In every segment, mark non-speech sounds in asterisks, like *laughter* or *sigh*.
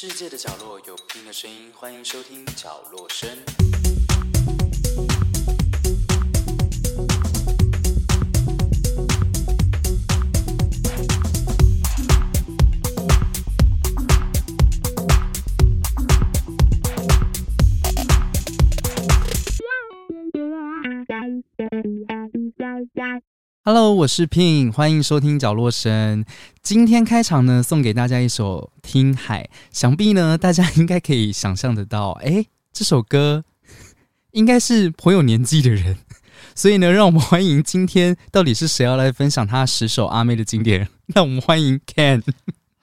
世界的角落有不同的声音，欢迎收听角落声。Hello，我是 Pin，欢迎收听角落声。今天开场呢，送给大家一首《听海》，想必呢，大家应该可以想象得到，哎，这首歌 *laughs* 应该是颇有年纪的人，所以呢，让我们欢迎今天到底是谁要来分享他十首阿妹的经典？*laughs* 那我们欢迎 Ken。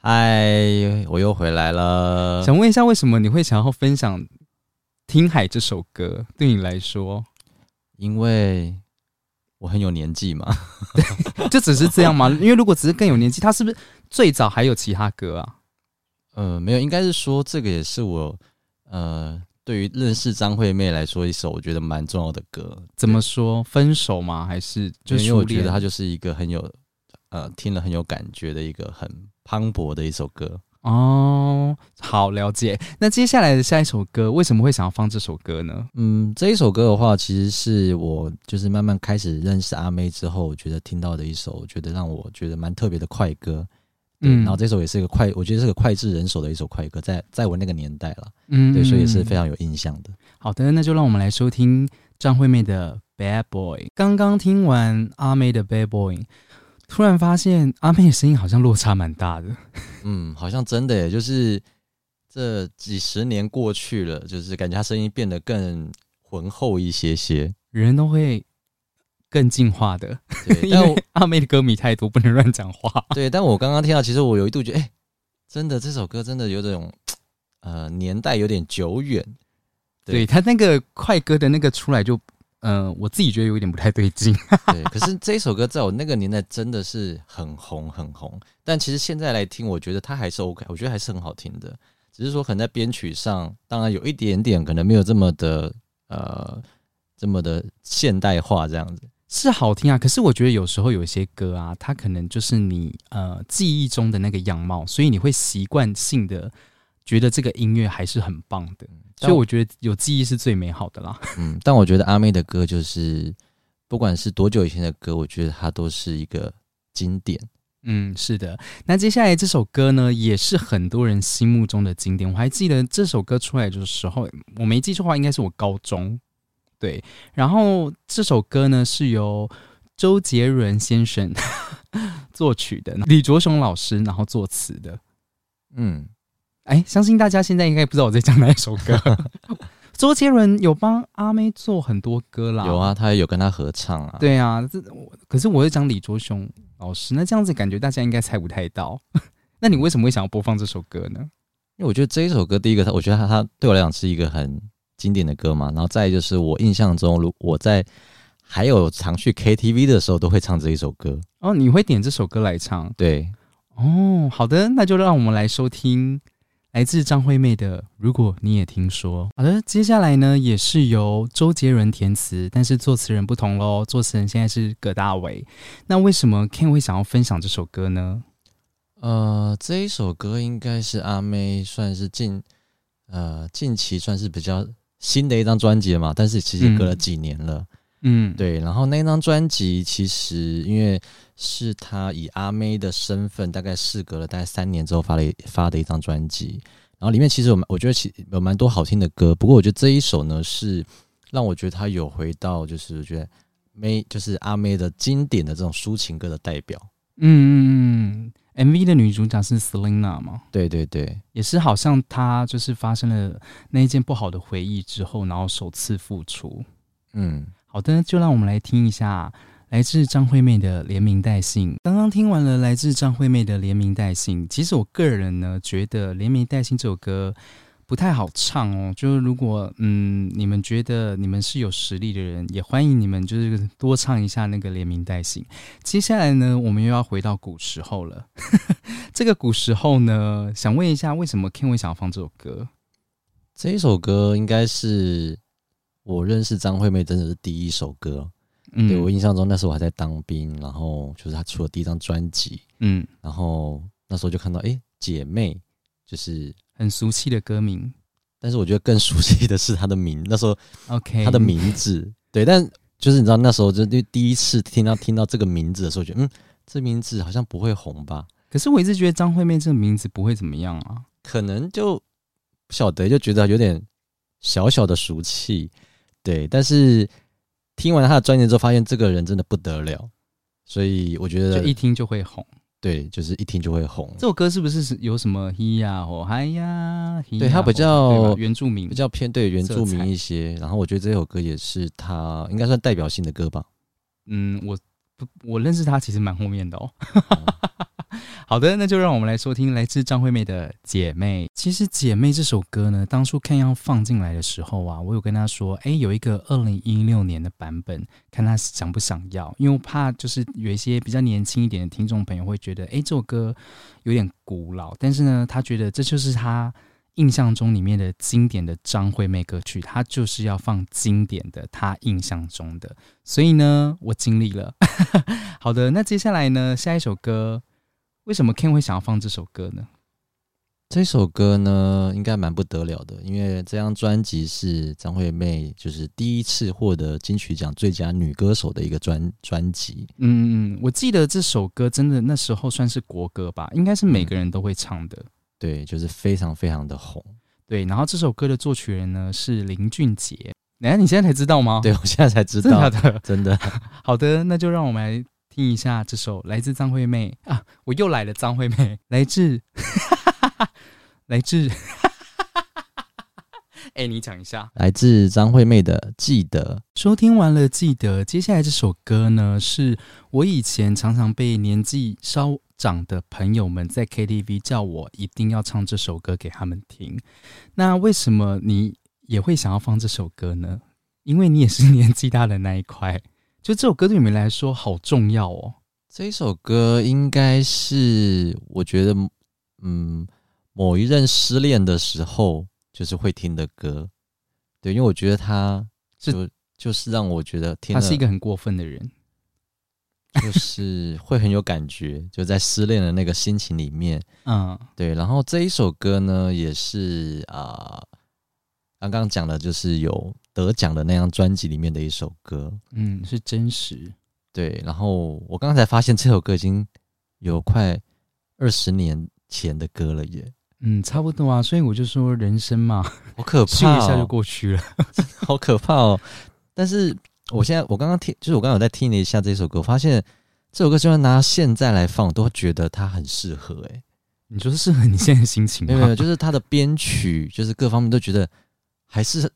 嗨，我又回来了。想问一下，为什么你会想要分享《听海》这首歌？对你来说，因为。我很有年纪嘛，*laughs* 就只是这样吗？因为如果只是更有年纪，他是不是最早还有其他歌啊？呃，没有，应该是说这个也是我呃，对于认识张惠妹来说一首我觉得蛮重要的歌。怎么说？分手吗？还是就因为我觉得它就是一个很有呃，听了很有感觉的一个很磅礴的一首歌。哦，好了解。那接下来的下一首歌，为什么会想要放这首歌呢？嗯，这一首歌的话，其实是我就是慢慢开始认识阿妹之后，我觉得听到的一首，我觉得让我觉得蛮特别的快歌。嗯，然后这首也是一个快，我觉得是个脍炙人口的一首快歌，在在我那个年代了，嗯，对，所以也是非常有印象的。好的，那就让我们来收听张惠妹的《Bad Boy》。刚刚听完阿妹的《Bad Boy》。突然发现阿妹的声音好像落差蛮大的，嗯，好像真的，就是这几十年过去了，就是感觉她声音变得更浑厚一些些，人都会更进化的。对 *laughs* 因为阿妹的歌迷太多，不能乱讲话。*laughs* 对，但我刚刚听到，其实我有一度觉得，哎，真的这首歌真的有种呃年代有点久远，对他那个快歌的那个出来就。嗯，我自己觉得有一点不太对劲。*laughs* 对，可是这一首歌在我那个年代真的是很红很红，但其实现在来听，我觉得它还是 OK，我觉得还是很好听的。只是说可能在编曲上，当然有一点点可能没有这么的呃这么的现代化这样子，是好听啊。可是我觉得有时候有一些歌啊，它可能就是你呃记忆中的那个样貌，所以你会习惯性的觉得这个音乐还是很棒的。所以我觉得有记忆是最美好的啦。嗯，但我觉得阿妹的歌就是，不管是多久以前的歌，我觉得它都是一个经典。嗯，是的。那接下来这首歌呢，也是很多人心目中的经典。我还记得这首歌出来的时候，我没记错的话，应该是我高中。对，然后这首歌呢是由周杰伦先生 *laughs* 作曲的，李卓雄老师然后作词的。嗯。哎，相信大家现在应该不知道我在讲哪一首歌。*laughs* 周杰伦有帮阿妹做很多歌啦，有啊，他也有跟他合唱啊。对啊，这我可是我是讲李卓雄老师，那这样子感觉大家应该猜不太到。*laughs* 那你为什么会想要播放这首歌呢？因为我觉得这一首歌，第一个，他我觉得他他对我来讲是一个很经典的歌嘛。然后再就是我印象中，如我在还有常去 KTV 的时候，都会唱这一首歌。哦，你会点这首歌来唱？对。哦，好的，那就让我们来收听。来自张惠妹的《如果你也听说》。好的，接下来呢也是由周杰伦填词，但是作词人不同喽。作词人现在是葛大为。那为什么 Ken 会想要分享这首歌呢？呃，这一首歌应该是阿妹算是近呃近期算是比较新的一张专辑嘛，但是其实隔了几年了。嗯，对。然后那张专辑其实因为是他以阿妹的身份，大概事隔了大概三年之后发了发的一张专辑。然后里面其实有我觉得其有蛮多好听的歌。不过我觉得这一首呢是让我觉得他有回到就是觉得妹就是阿妹的经典的这种抒情歌的代表。嗯嗯嗯，MV 的女主角是 Selina 吗？对对对，也是好像她就是发生了那一件不好的回忆之后，然后首次复出。嗯。好的，就让我们来听一下来自张惠妹的《连名带姓》。刚刚听完了来自张惠妹的《连名带姓》，其实我个人呢觉得《连名带姓》这首歌不太好唱哦。就是如果嗯你们觉得你们是有实力的人，也欢迎你们就是多唱一下那个《连名带姓》。接下来呢，我们又要回到古时候了。*laughs* 这个古时候呢，想问一下，为什么 Ken 会想要放这首歌？这一首歌应该是。我认识张惠妹真的是第一首歌，对我印象中那时候我还在当兵，然后就是她出了第一张专辑，嗯，然后那时候就看到哎姐妹，就是很熟悉的歌名。但是我觉得更熟悉的是她的名，那时候，OK，她的名字，对，但就是你知道那时候就第一次听到听到这个名字的时候，觉得嗯，这名字好像不会红吧？可是我一直觉得张惠妹这个名字不会怎么样啊，可能就不晓得，就觉得有点小小的俗气，对。但是听完他的专辑之后，发现这个人真的不得了，所以我觉得就一听就会红。对，就是一听就会红。这首歌是不是有什么咿呀或嗨呀？对，它比较原住民，比较偏对原住民一些。然后我觉得这首歌也是他应该算代表性的歌吧。嗯，我不，我认识他其实蛮后面的哦。*laughs* 好的，那就让我们来收听来自张惠妹的《姐妹》。其实《姐妹》这首歌呢，当初看要放进来的时候啊，我有跟他说，哎，有一个二零一六年的版本，看他想不想要，因为我怕就是有一些比较年轻一点的听众朋友会觉得，哎，这首歌有点古老。但是呢，他觉得这就是他印象中里面的经典的张惠妹歌曲，她就是要放经典的，她印象中的。所以呢，我尽力了。*laughs* 好的，那接下来呢，下一首歌。为什么 Ken 会想要放这首歌呢？这首歌呢，应该蛮不得了的，因为这张专辑是张惠妹就是第一次获得金曲奖最佳女歌手的一个专专辑。嗯嗯，我记得这首歌真的那时候算是国歌吧，应该是每个人都会唱的。对，就是非常非常的红。对，然后这首歌的作曲人呢是林俊杰。哎，你现在才知道吗？对，我现在才知道，真的，真的。*laughs* 好的，那就让我们来。听一下这首来自张惠妹啊！我又来了，张惠妹，来自，来自，*laughs* 哎，你讲一下，来自张惠妹的《记得》。收听完了《记得》，接下来这首歌呢，是我以前常常被年纪稍长的朋友们在 KTV 叫我一定要唱这首歌给他们听。那为什么你也会想要放这首歌呢？因为你也是年纪大的那一块。就这首歌对你们来说好重要哦。这一首歌应该是我觉得，嗯，某一任失恋的时候就是会听的歌。对，因为我觉得他就就是让我觉得，他是一个很过分的人，就是会很有感觉，就在失恋的那个心情里面。嗯，对。然后这一首歌呢，也是啊，刚刚讲的就是有。得奖的那张专辑里面的一首歌，嗯，是真实，对。然后我刚才发现这首歌已经有快二十年前的歌了耶，嗯，差不多啊。所以我就说人生嘛，好可怕，一下就过去了，*laughs* 好可怕哦。但是我现在我刚刚听，就是我刚刚有在听了一下这首歌，发现这首歌就算拿现在来放，都觉得它很适合。哎，你说适合你现在心情吗？没有，就是它的编曲，就是各方面都觉得还是。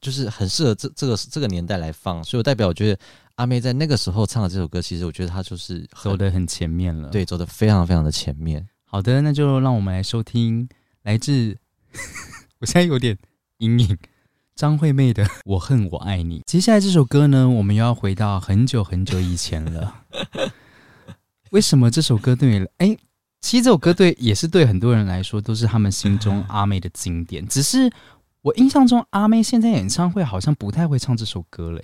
就是很适合这这个这个年代来放，所以我代表我觉得阿妹在那个时候唱的这首歌，其实我觉得她就是走的很前面了，对，走的非常非常的前面。好的，那就让我们来收听来自 *laughs* 我现在有点阴影张惠妹的《我恨我爱你》。接下来这首歌呢，我们又要回到很久很久以前了。*laughs* 为什么这首歌对你？哎，其实这首歌对也是对很多人来说都是他们心中 *laughs* 阿妹的经典，只是。我印象中，阿妹现在演唱会好像不太会唱这首歌嘞。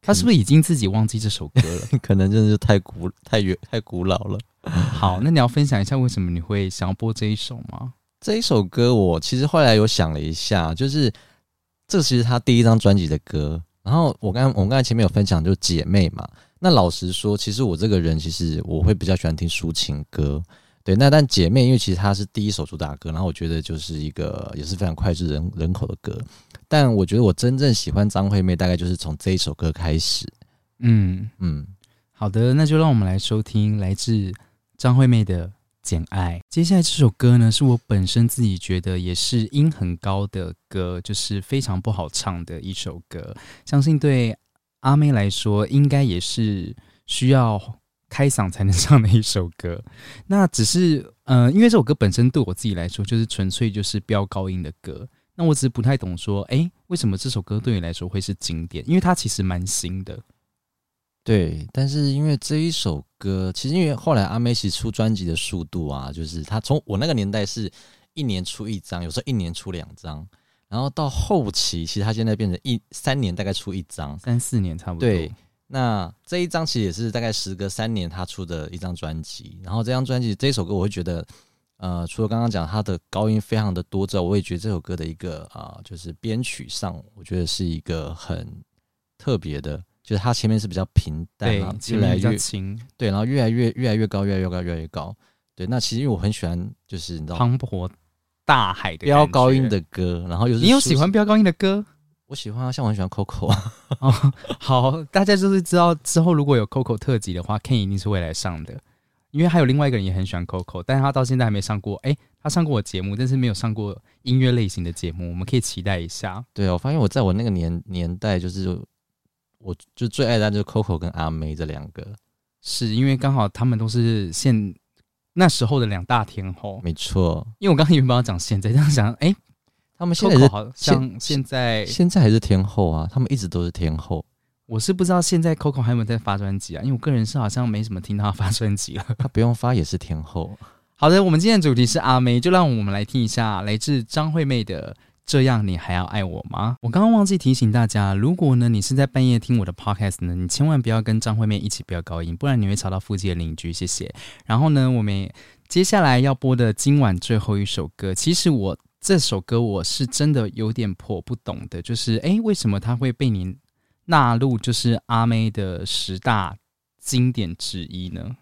她是不是已经自己忘记这首歌了？*laughs* 可能真的是太古、太远、太古老了。好，那你要分享一下为什么你会想要播这一首吗？这一首歌，我其实后来有想了一下，就是这其实他第一张专辑的歌。然后我刚我们刚才前面有分享，就是姐妹嘛。那老实说，其实我这个人其实我会比较喜欢听抒情歌。对，那但姐妹，因为其实她是第一首主打歌，然后我觉得就是一个也是非常脍炙人人口的歌。但我觉得我真正喜欢张惠妹，大概就是从这一首歌开始。嗯嗯，好的，那就让我们来收听来自张惠妹的《简爱》。接下来这首歌呢，是我本身自己觉得也是音很高的歌，就是非常不好唱的一首歌。相信对阿妹来说，应该也是需要。开嗓才能唱的一首歌，那只是，呃，因为这首歌本身对我自己来说，就是纯粹就是飙高音的歌。那我只是不太懂说，哎，为什么这首歌对你来说会是经典？因为它其实蛮新的。对，但是因为这一首歌，其实因为后来阿妹其实出专辑的速度啊，就是她从我那个年代是一年出一张，有时候一年出两张，然后到后期，其实她现在变成一三年大概出一张，三四年差不多。对。那这一张其实也是大概时隔三年他出的一张专辑，然后这张专辑这首歌我会觉得，呃，除了刚刚讲他的高音非常的多之外，我也觉得这首歌的一个啊，就是编曲上，我觉得是一个很特别的，就是它前面是比较平淡，越来越轻，对，然后越来越越来越高，越来越高，越来越高。对，那其实因为我很喜欢，就是你知道磅礴大海的飙高音的歌，然后又是你有喜欢飙高音的歌？我喜欢啊，像我很喜欢 Coco 啊。哦，好，大家就是知道之后如果有 Coco 特辑的话，Ken 一定是会来上的。因为还有另外一个人也很喜欢 Coco，但是他到现在还没上过。哎，他上过我节目，但是没有上过音乐类型的节目，我们可以期待一下。对啊，我发现我在我那个年年代，就是我就最爱的就是 Coco 跟阿妹这两个，是因为刚好他们都是现那时候的两大天后。没错，因为我刚刚原本要讲现在，这样想，哎，他们现在好像现在现在还是天后啊，他们一直都是天后。我是不知道现在 Coco 还有没有在发专辑啊？因为我个人是好像没什么听到他发专辑了。他不用发也是天后。好的，我们今天的主题是阿妹，就让我们来听一下来自张惠妹的《这样你还要爱我吗》。我刚刚忘记提醒大家，如果呢你是在半夜听我的 Podcast 呢，你千万不要跟张惠妹一起飙高音，不然你会吵到附近的邻居。谢谢。然后呢，我们接下来要播的今晚最后一首歌，其实我这首歌我是真的有点颇不懂的，就是哎，为什么它会被你？纳入就是阿妹的十大经典之一呢。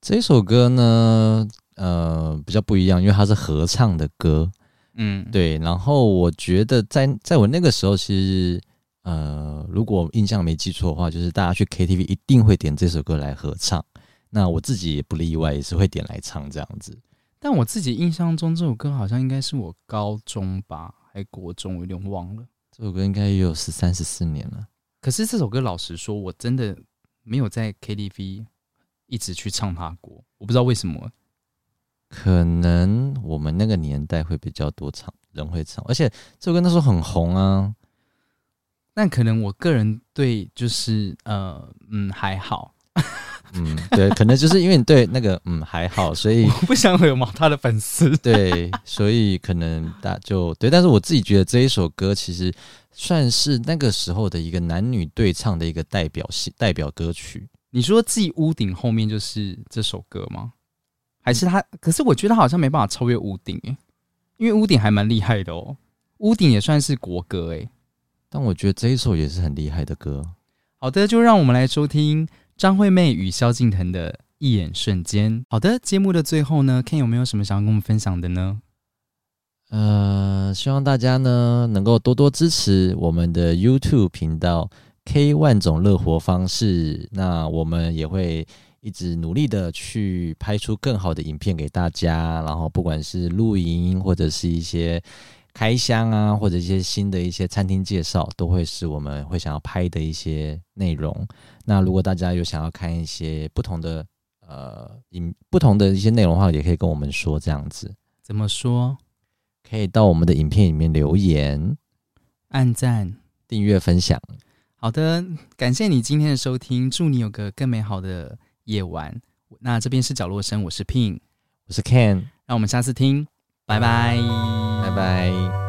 这首歌呢，呃，比较不一样，因为它是合唱的歌。嗯，对。然后我觉得，在在我那个时候，其实呃，如果印象没记错的话，就是大家去 KTV 一定会点这首歌来合唱。那我自己也不例外，也是会点来唱这样子。但我自己印象中，这首歌好像应该是我高中吧，还国中，我有点忘了。这首歌应该也有十三十四年了。可是这首歌，老实说，我真的没有在 KTV 一直去唱它过。我不知道为什么，可能我们那个年代会比较多唱，人会唱，而且这首歌那时候很红啊。但可能我个人对就是呃嗯还好，嗯对，可能就是因为你对那个嗯还好，所以 *laughs* 我不想惹毛他的粉丝。对，所以可能大就对，但是我自己觉得这一首歌其实。算是那个时候的一个男女对唱的一个代表性代表歌曲。你说《自己屋顶》后面就是这首歌吗？还是他？可是我觉得他好像没办法超越《屋顶》诶，因为《屋顶》还蛮厉害的哦，《屋顶》也算是国歌诶。但我觉得这一首也是很厉害的歌。好的，就让我们来收听张惠妹与萧敬腾的一眼瞬间。好的，节目的最后呢，Ken 有没有什么想要跟我们分享的呢？呃，希望大家呢能够多多支持我们的 YouTube 频道 K 万种乐活方式。那我们也会一直努力的去拍出更好的影片给大家。然后不管是露营或者是一些开箱啊，或者一些新的一些餐厅介绍，都会是我们会想要拍的一些内容。那如果大家有想要看一些不同的呃影不同的一些内容的话，也可以跟我们说这样子。怎么说？可以到我们的影片里面留言、按赞、订阅、分享。好的，感谢你今天的收听，祝你有个更美好的夜晚。那这边是角落声，我是 Pin，我是 Ken，让我们下次听，拜拜，拜拜。